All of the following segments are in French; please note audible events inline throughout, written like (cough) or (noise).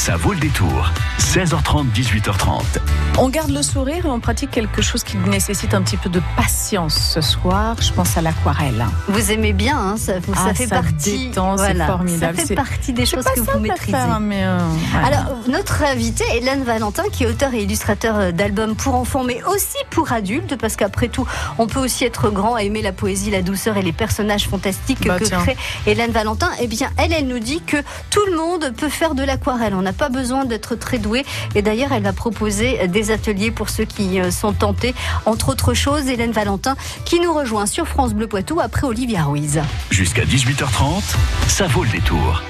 Ça vaut le détour. 16h30, 18h30. On garde le sourire et on pratique quelque chose qui nécessite un petit peu de patience ce soir. Je pense à l'aquarelle. Vous aimez bien, hein, ça, ça Ah, fait ça partie. détend, c'est formidable. Ça fait partie des choses pas que vous maîtrisez. faire, mais euh. Alors, notre invitée, Hélène Valentin, qui est auteur et illustrateur d'albums pour enfants, mais aussi pour adultes, parce qu'après tout, on peut aussi être grand à aimer la poésie, la douceur et les personnages fantastiques Bah, que tiens. crée Hélène Valentin. Eh bien, elle, elle nous dit que tout le monde peut faire de l'aquarelle. On pas besoin d'être très doué. Et d'ailleurs, elle va proposer des ateliers pour ceux qui euh, sont tentés. Entre autres choses, Hélène Valentin, qui nous rejoint sur France Bleu Poitou après Olivia Ruiz. Jusqu'à 18h30, ça vaut le détour.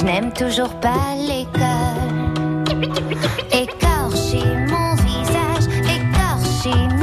Je n'aime toujours pas l'école. Écorcher mon visage, écorcher mes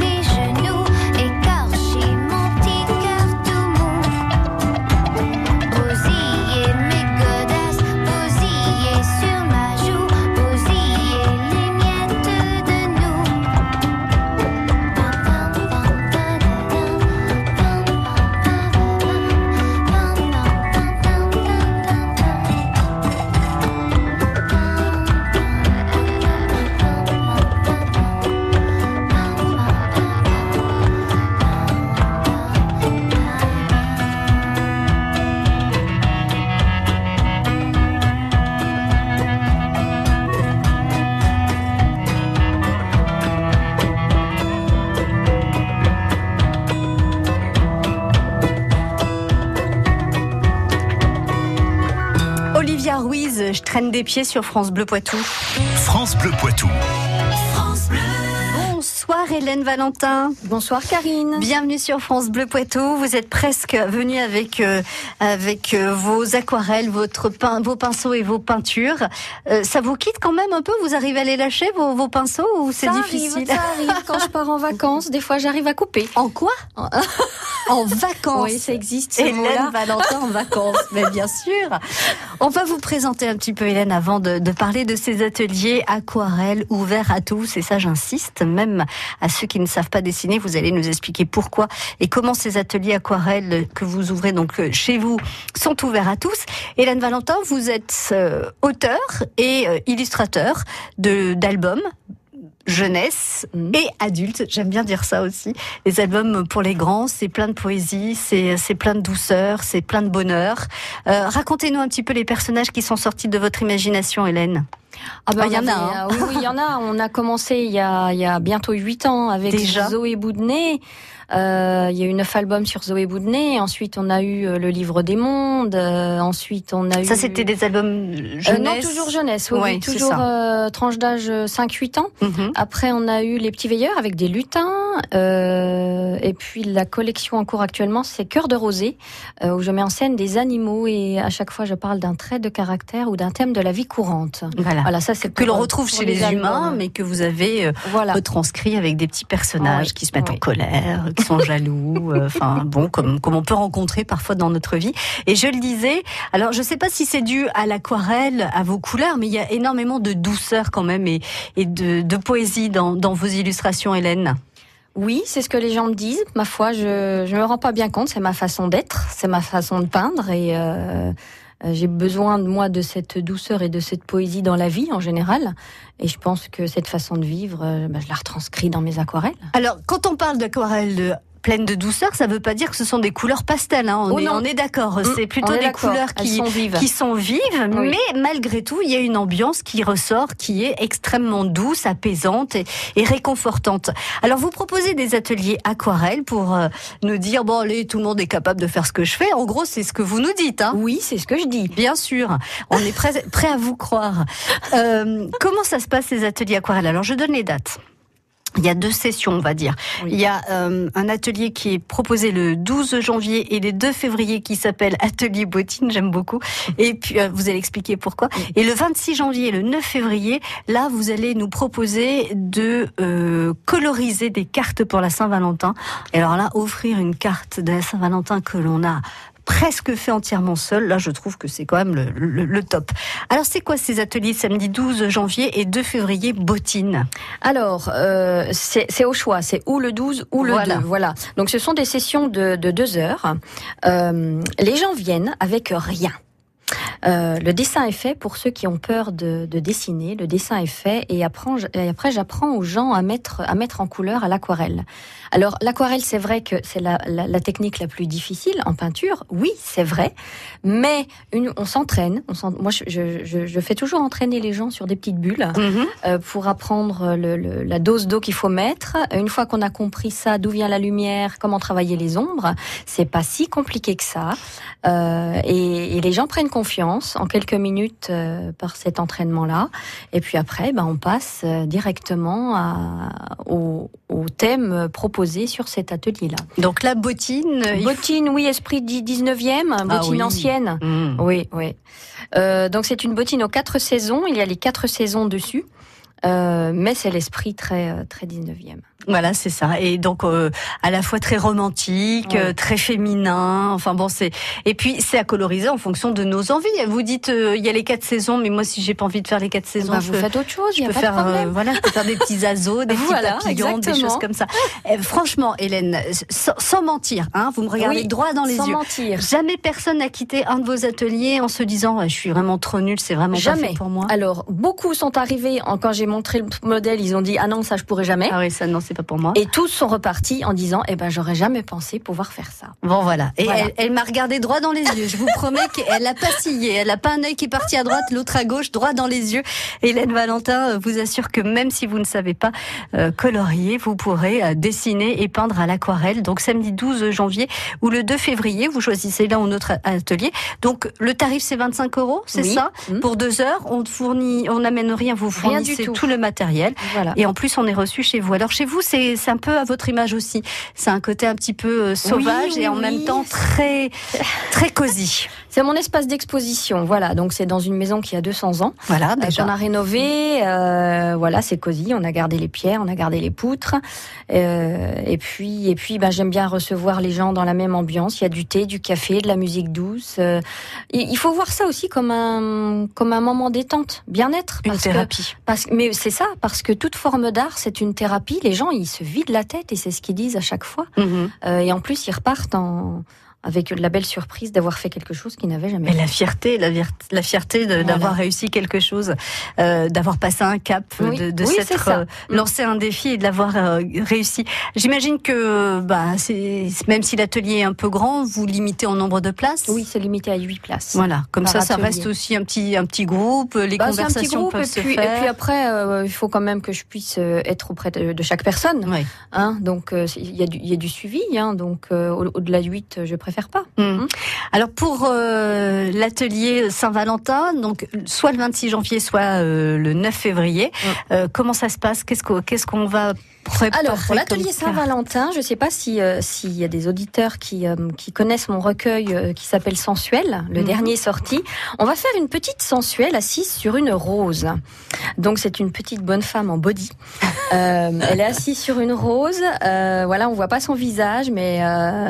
Ruiz, je traîne des pieds sur France Bleu Poitou. France Bleu Poitou. Bonsoir Hélène Valentin. Bonsoir Karine. Bienvenue sur France Bleu Poitou. Vous êtes presque venue avec euh, avec euh, vos aquarelles, votre pein- vos pinceaux et vos peintures. Euh, ça vous quitte quand même un peu? Vous arrivez à les lâcher vos, vos pinceaux ou c'est Ça difficile? arrive, ça arrive. Quand je pars en vacances, des fois j'arrive à couper. En quoi? (laughs) En vacances. Oui, ça existe Hélène. Valentin en vacances, (laughs) mais bien sûr. On va vous présenter un petit peu Hélène avant de, de parler de ces ateliers aquarelles ouverts à tous. Et ça, j'insiste, même à ceux qui ne savent pas dessiner, vous allez nous expliquer pourquoi et comment ces ateliers aquarelles que vous ouvrez donc chez vous sont ouverts à tous. Hélène Valentin, vous êtes euh, auteur et euh, illustrateur de d'albums jeunesse Mhm. et adulte. J'aime bien dire ça aussi. Les albums pour les grands, c'est plein de poésie, c'est c'est plein de douceur, c'est plein de bonheur. Euh, Racontez-nous un petit peu les personnages qui sont sortis de votre imagination, Hélène. Ah bah, on il y en a, hein. euh, oui, oui, il y en a. On a commencé il y a, il y a bientôt huit ans avec Déjà Zoé Boudnay. Euh, il y a eu neuf albums sur Zoé Boudnay. Ensuite, on a eu euh, le livre des mondes. Euh, ensuite, on a eu. Ça, c'était des albums Euh, jeunesse. non, toujours jeunesse. Oui, Ouais, oui, toujours euh, tranche d'âge 5-8 ans. Mhm. Après, on a eu les petits veilleurs avec des lutins. euh, et puis, la collection en cours actuellement, c'est Cœur de rosée, où je mets en scène des animaux et à chaque fois, je parle d'un trait de caractère ou d'un thème de la vie courante. Voilà. Voilà, ça c'est Que l'on retrouve chez les, albums. humains, mais que vous avez Voilà. retranscrit avec des petits personnages Oui, qui se mettent en colère, sont jaloux, euh, enfin bon, comme comme on peut rencontrer parfois dans notre vie. Et je le disais, alors je sais pas si c'est dû à l'aquarelle, à vos couleurs, mais il y a énormément de douceur quand même et, et de, de poésie dans, dans vos illustrations, Hélène. Oui, c'est ce que les gens me disent. Ma foi, je je me rends pas bien compte. C'est ma façon d'être, c'est ma façon de peindre et euh, j'ai besoin de moi de cette douceur et de cette poésie dans la vie en général. Et je pense que cette façon de vivre, euh, ben, je la retranscris dans mes aquarelles. Alors quand on parle d'aquarelle pleine de douceur, ça veut pas dire que ce sont des couleurs pastel. Hein. On, Oh est, on est d'accord. Mm, C'est plutôt des couleurs qui sont vives. qui sont vives, Oui. mais malgré tout, il y a une ambiance qui ressort, qui est extrêmement douce, apaisante et, et réconfortante. Alors, vous proposez des ateliers aquarelles pour euh, nous dire, bon, allez, tout le monde est capable de faire ce que je fais. En gros, c'est ce que vous nous dites, hein. Oui, c'est ce que je dis. Bien sûr, on est prêt, prêt à vous croire. Euh, comment ça se passe ces ateliers aquarelles? Alors, je donne les dates. Il y a deux sessions, on va dire. Oui. Il y a euh, un atelier qui est proposé le 12 janvier et le 2 février qui s'appelle (laughs) Atelier Bottine, j'aime beaucoup. Et puis, euh, vous allez expliquer pourquoi. Et le 26 janvier et le 9 février, là, vous allez nous proposer de euh, coloriser des cartes pour la Saint-Valentin. Et alors là, offrir une carte de la Saint-Valentin que l'on a presque fait entièrement seul. Là, je trouve que c'est quand même le, le- le top. Alors, c'est quoi ces ateliers samedi 12 janvier et 2 février Bottine Alors, euh, c'est c'est au choix, c'est ou le 12 ou le Voilà. 2. Voilà. Donc, ce sont des sessions de, de deux heures. Euh, les gens viennent avec rien. Euh, le dessin est fait pour ceux qui ont peur de, de dessiner. Le dessin est fait et après, et après j'apprends aux gens à mettre à mettre en couleur à l'aquarelle. Alors l'aquarelle, c'est vrai que c'est la, la, la technique la plus difficile en peinture. Oui, c'est vrai, mais une, on s'entraîne. On moi, je, je, je, je fais toujours entraîner les gens sur des petites bulles euh, pour apprendre le, le- la dose d'eau qu'il faut mettre. Une fois qu'on a compris ça, d'où vient la lumière, comment travailler les ombres, c'est pas si compliqué que ça. Euh, et, et les gens prennent confiance en quelques minutes euh, par cet entraînement-là. Et puis après, ben, on passe euh, directement à, au, au thème proposé sur cet atelier-là. Donc la bottine, Bottine, oui, esprit du 19e, bottine Ah oui. ancienne. Mmh. Oui, oui. Euh, donc c'est une bottine aux quatre saisons. Il y a les quatre saisons dessus. Euh, mais c'est l'esprit très euh, très 19e. Voilà, c'est ça. Et donc euh, à la fois très romantique, Ouais. euh, très féminin. Enfin bon, c'est et puis c'est à coloriser en fonction de nos envies. Vous dites euh, il y a les quatre saisons, mais moi si j'ai pas envie de faire les quatre saisons, Bah, je vous peux, faites autre chose, il je y a peux pas faire de euh, voilà, je peux faire des (laughs) petits azos, des Voilà, petits papillons, des exactement. choses comme ça. Euh, franchement, Hélène, sans, sans mentir, hein, vous me regardez Oui, droit dans les Sans yeux. mentir. Jamais personne n'a quitté un de vos ateliers en se disant Ouais, je suis vraiment trop nulle, c'est vraiment pas Jamais. fait pour moi. Alors beaucoup sont arrivés en- quand j'ai montré le modèle, ils ont dit ah non ça je pourrais jamais. Ah oui, ça non, c'est pas pour moi. Et tous sont repartis en disant eh ben j'aurais jamais pensé pouvoir faire ça. Bon voilà. Et Voilà. elle, elle m'a regardé droit dans les yeux. Je vous promets (laughs) qu'elle a pas scié. Elle a pas un œil qui est parti à droite, l'autre à gauche, droit dans les yeux. Hélène Valentin euh, vous assure que même si vous ne savez pas euh, colorier, vous pourrez euh, dessiner et peindre à l'aquarelle. Donc samedi 12 janvier ou le 2 février, vous choisissez l'un ou l'autre atelier. Donc le tarif c'est 25 euros, c'est Oui. ça? Mm. Pour deux heures, on fournit, on n'amène rien, vous Rien du fournissez tout. Tout le matériel. Voilà. Et en plus, on est reçu chez vous. Alors chez vous, c'est un peu à votre image aussi. C'est un côté un petit peu euh, sauvage Oui, et en oui, même temps très très cosy. (laughs) C'est mon espace d'exposition. Voilà, donc c'est dans une maison qui a 200 ans. Voilà, Euh, déjà. qu'on a rénové, euh, voilà, c'est cosy. On a gardé les pierres, on a gardé les poutres, Euh, et puis, et puis, ben, j'aime bien recevoir les gens dans la même ambiance. Il y a du thé, du café, de la musique douce. Euh, il faut voir ça aussi comme un, comme un moment détente, bien-être. Une parce que- thérapie. parce, mais c'est ça, parce que toute forme d'art, c'est une thérapie. Les gens, ils se vident la tête et c'est ce qu'ils disent à chaque fois. Mhm. Euh, et en plus, ils repartent en, avec la belle surprise d'avoir fait quelque chose qu'il n'avait jamais Et fait. la fierté, la, fierté Voilà. d'avoir réussi quelque chose, euh, d'avoir passé un cap, Oui. de, Oui, s'être euh, lancé un défi et de l'avoir euh, réussi. J'imagine que, bah, même si l'atelier est un peu grand, vous limitez en nombre de places? Oui, c'est limité à 8 places. Voilà, comme ça, ça reste aussi un petit un petit groupe. Les Bah, un conversations petit groupe peuvent et se puis, et faire. puis après, il faut quand même que je puisse être auprès de, de chaque personne. Ouais. Hein, donc il y, a du- il y a du suivi, hein, donc au- au-delà de 8, je préfère pas. Mm. Alors pour euh, l'atelier Saint-Valentin, donc soit le 26 janvier, soit euh, le 9 février, euh, comment ça se passe? Qu'est-ce qu'on va préparer Alors, pour l'atelier Saint-Valentin, je ne sais pas si s'il y a des auditeurs qui, qui connaissent mon recueil qui s'appelle Sensuel, le Mhm. dernier sorti. On va faire une petite sensuelle assise sur une rose. Donc, c'est une petite bonne femme en body. (laughs) Elle est assise sur une rose. Voilà, on voit pas son visage, mais,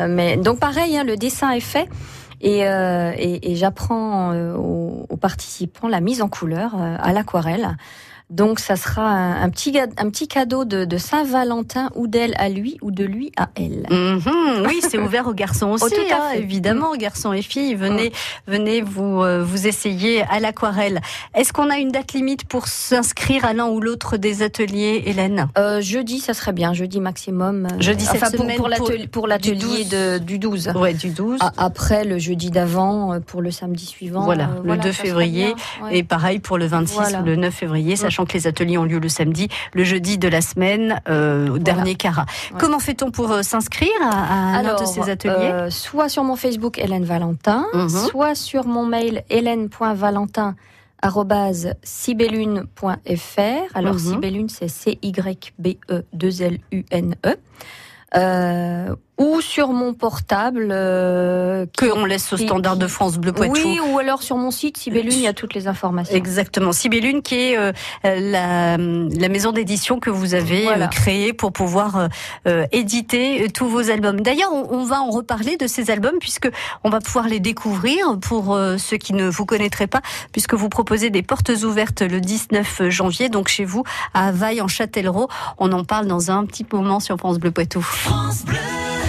mais donc pareil, hein, le dessin est fait. Et, euh, j'apprends euh, aux, aux participants la mise en couleur euh, à l'aquarelle. Donc ça sera un, un petit, un petit cadeau de, de Saint-Valentin ou d'elle à lui ou de lui à elle. Mhm, oui, (laughs) c'est ouvert aux garçons aussi, Oh, tout à hein, fait. évidemment, garçons et filles. Venez, venez vous euh, vous essayer à l'aquarelle. Est-ce qu'on a une date limite pour s'inscrire à l'un ou l'autre des ateliers, Hélène? Euh, jeudi, ça serait bien, jeudi maximum. euh, Jeudi cette enfin, semaine, pour pour- l'atelier du de- du 12. Ouais, du 12. Ah, Après, le jeudi d'avant, euh, pour le samedi suivant. Voilà, euh, le 2 ça serait février. bien, ouais. Et pareil pour le 26 Voilà. ou le 9 février, sachant que les ateliers ont lieu le samedi, le jeudi de la semaine, euh, au dernier carat. Ouais. Comment fait-on pour euh, s'inscrire à, à l'un de ces ateliers euh, soit sur mon Facebook Hélène Valentin, Mhm. soit sur mon mail hélène.valentin sibellune.fr. Alors Mhm. Sibellune c'est C Y B E 2 L U N E. Euh, ou sur mon portable euh, Que on laisse au standard qui- de France Bleu Poitou. Oui, ou alors sur mon site Sibellune, il y a toutes les informations. Exactement. Sibélune, qui est euh, la, la maison d'édition que vous avez Voilà. euh, créée pour pouvoir euh, euh, éditer tous vos albums. D'ailleurs, on, on va en reparler de ces albums puisque on va pouvoir les découvrir pour euh, ceux qui ne vous connaîtraient pas, puisque vous proposez des portes ouvertes le 19 janvier, donc chez vous à Vaille en Châtellerault. On en parle dans un petit moment sur France Bleu Poitou.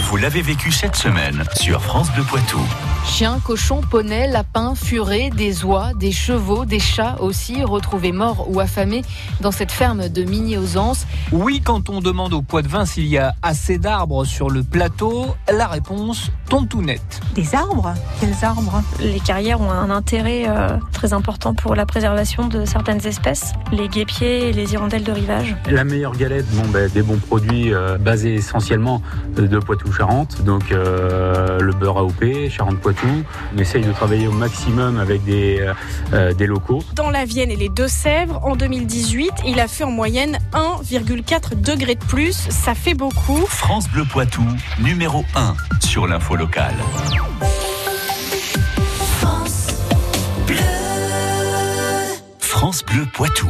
Vous l'avez vécu cette semaine sur France Bleu Poitou. Chiens, cochons, poneys, lapins, furets, des oies, des chevaux, des chats aussi retrouvés morts ou affamés dans cette ferme de Migny-aux-Anses. Oui, quand on demande au Poitvin s'il y a assez d'arbres sur le plateau, la réponse tombe tout net. Des arbres? Quels arbres? Les carrières ont un intérêt euh, très important pour la préservation de certaines espèces, les guépiers et les hirondelles de rivage. La meilleure galette, bon, ben, des bons produits euh, basés essentiellement de Donc euh, le beurre AOP, Charente-Poitou. On essaye de travailler au maximum avec des, euh, euh, des locaux. Dans la Vienne et les Deux-Sèvres, en 2018, il a fait en moyenne 1,4 degré de plus. Ça fait beaucoup. France Bleu Poitou, numéro 1 sur l'info locale. France Bleu Poitou.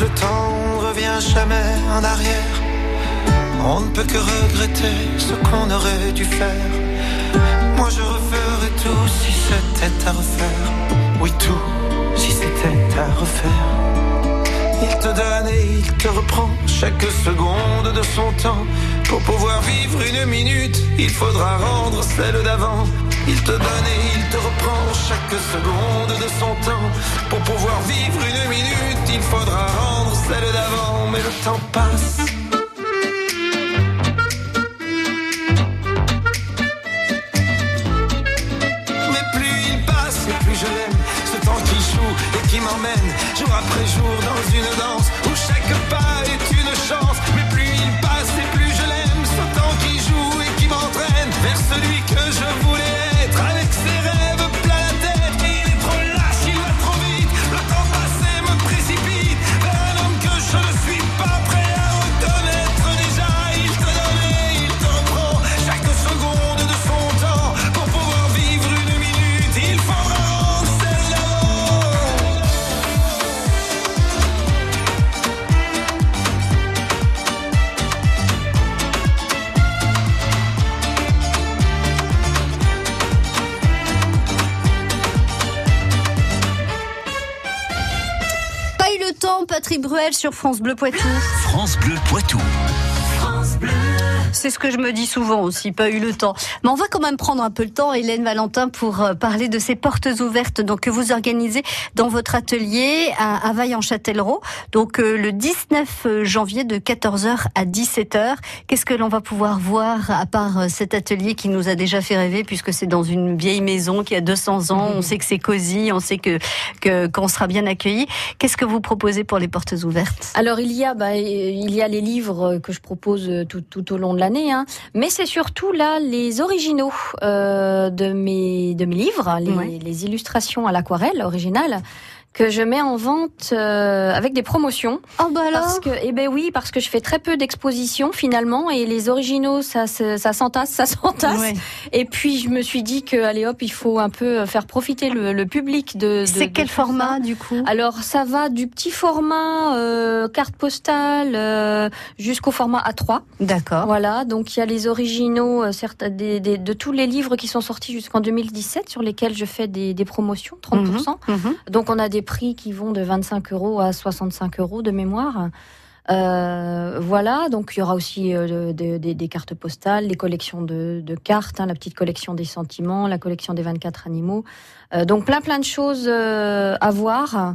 Le temps, on revient jamais en arrière. On ne peut que regretter ce qu'on aurait dû faire. Moi je referais tout si c'était à refaire. Oui, tout si c'était à refaire. Il te donne et il te reprend chaque seconde de son temps. Pour pouvoir vivre une minute, il faudra rendre celle d'avant. Il te donne et il te reprend chaque seconde de son temps. Pour pouvoir vivre une minute, il faudra rendre celle d'avant. Mais le temps passe. Mais plus il passe et plus je l'aime. Ce temps qui joue et qui m'emmène jour après jour dans une danse Sur France Bleu Poitou. France Bleu Poitou. C'est ce que je me dis souvent aussi, pas eu le temps. Mais on va quand même prendre un peu le temps, Hélène Valentin, pour euh, parler de ces portes ouvertes donc, que vous organisez dans votre atelier à, à Vaille-en-Châtellerault. Donc euh, le 19 janvier de 14h à 17h. Qu'est-ce que l'on va pouvoir voir à part euh, cet atelier qui nous a déjà fait rêver puisque c'est dans une vieille maison qui a 200 ans? On sait que c'est cosy, on sait que que- qu'on sera bien accueilli. Qu'est-ce que vous proposez pour les portes ouvertes? Alors il y a, bah, il y a les livres que je propose tout, tout au long de l'année, hein. mais c'est surtout là les originaux euh, de mes de mes livres, les, Ouais. les illustrations à l'aquarelle originales que je mets en vente euh, avec des promotions. Oh bah alors Parce que, eh ben oui, parce que je fais très peu d'expositions finalement, et les originaux, ça, se- ça s'entasse, ça s'entasse. Ouais. Et puis je me suis dit que, allez hop, il faut un peu faire profiter le, le public de. de- C'est quel format ça. du coup? Alors ça va du petit format euh, carte postale euh, jusqu'au format A3. D'accord. Voilà, donc il y a les originaux euh, certes, des, des- de tous les livres qui sont sortis jusqu'en 2017 sur lesquels je fais des, des promotions, 30%. Mhm. Donc on a des prix qui vont de 25 euros à 65 euros de mémoire. Euh, voilà, donc il y aura aussi euh, de- de- des cartes postales, les collections de, cartes, hein, la petite collection des sentiments, la collection des 24 animaux. Euh, donc plein plein de choses à voir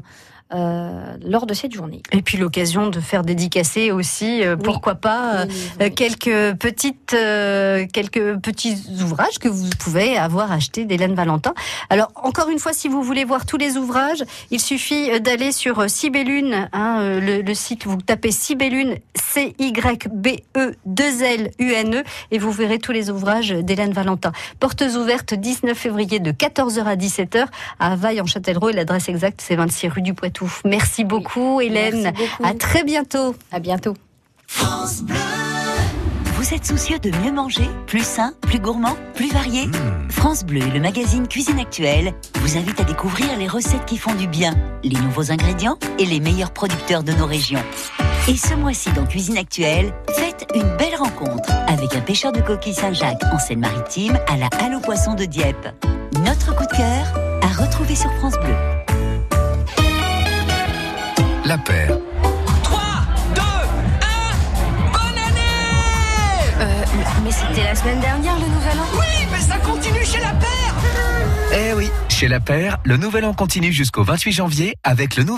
euh, lors de cette journée. Et puis l'occasion de faire dédicacer aussi, euh, Oui. pourquoi pas, euh, oui. quelques petites, euh, quelques petits ouvrages que vous pouvez avoir achetés d'Hélène Valentin. Alors encore une fois, si vous voulez voir tous les ouvrages, il suffit d'aller sur Cybellune, hein, le, le site. Vous tapez Cybellune, C Y B E 2 L U N E, et vous verrez tous les ouvrages d'Hélène Valentin. Portes ouvertes 19 février de 14h à 17h à Vaille en Châtellerault et l'adresse exacte c'est 26 rue du Poitou. Merci beaucoup Hélène. Merci beaucoup. À très bientôt. À bientôt. Vous êtes soucieux de mieux manger, plus sain, plus gourmand, plus varié? France Bleu et le magazine Cuisine Actuelle vous invitent à découvrir les recettes qui font du bien, les nouveaux ingrédients et les meilleurs producteurs de nos régions. Et ce mois-ci dans Cuisine Actuelle, faites une belle rencontre avec un pêcheur de coquilles Saint-Jacques en Seine-Maritime à la Halle aux Poissons de Dieppe. Notre coup de cœur à retrouver sur France Bleu. La paire. 3, 2, 1, bonne année Euh, mais c'était la semaine dernière le nouvel an. Oui, mais ça continue chez la paire Eh oui, chez La Paire, le nouvel an continue jusqu'au 28 janvier avec le nouveau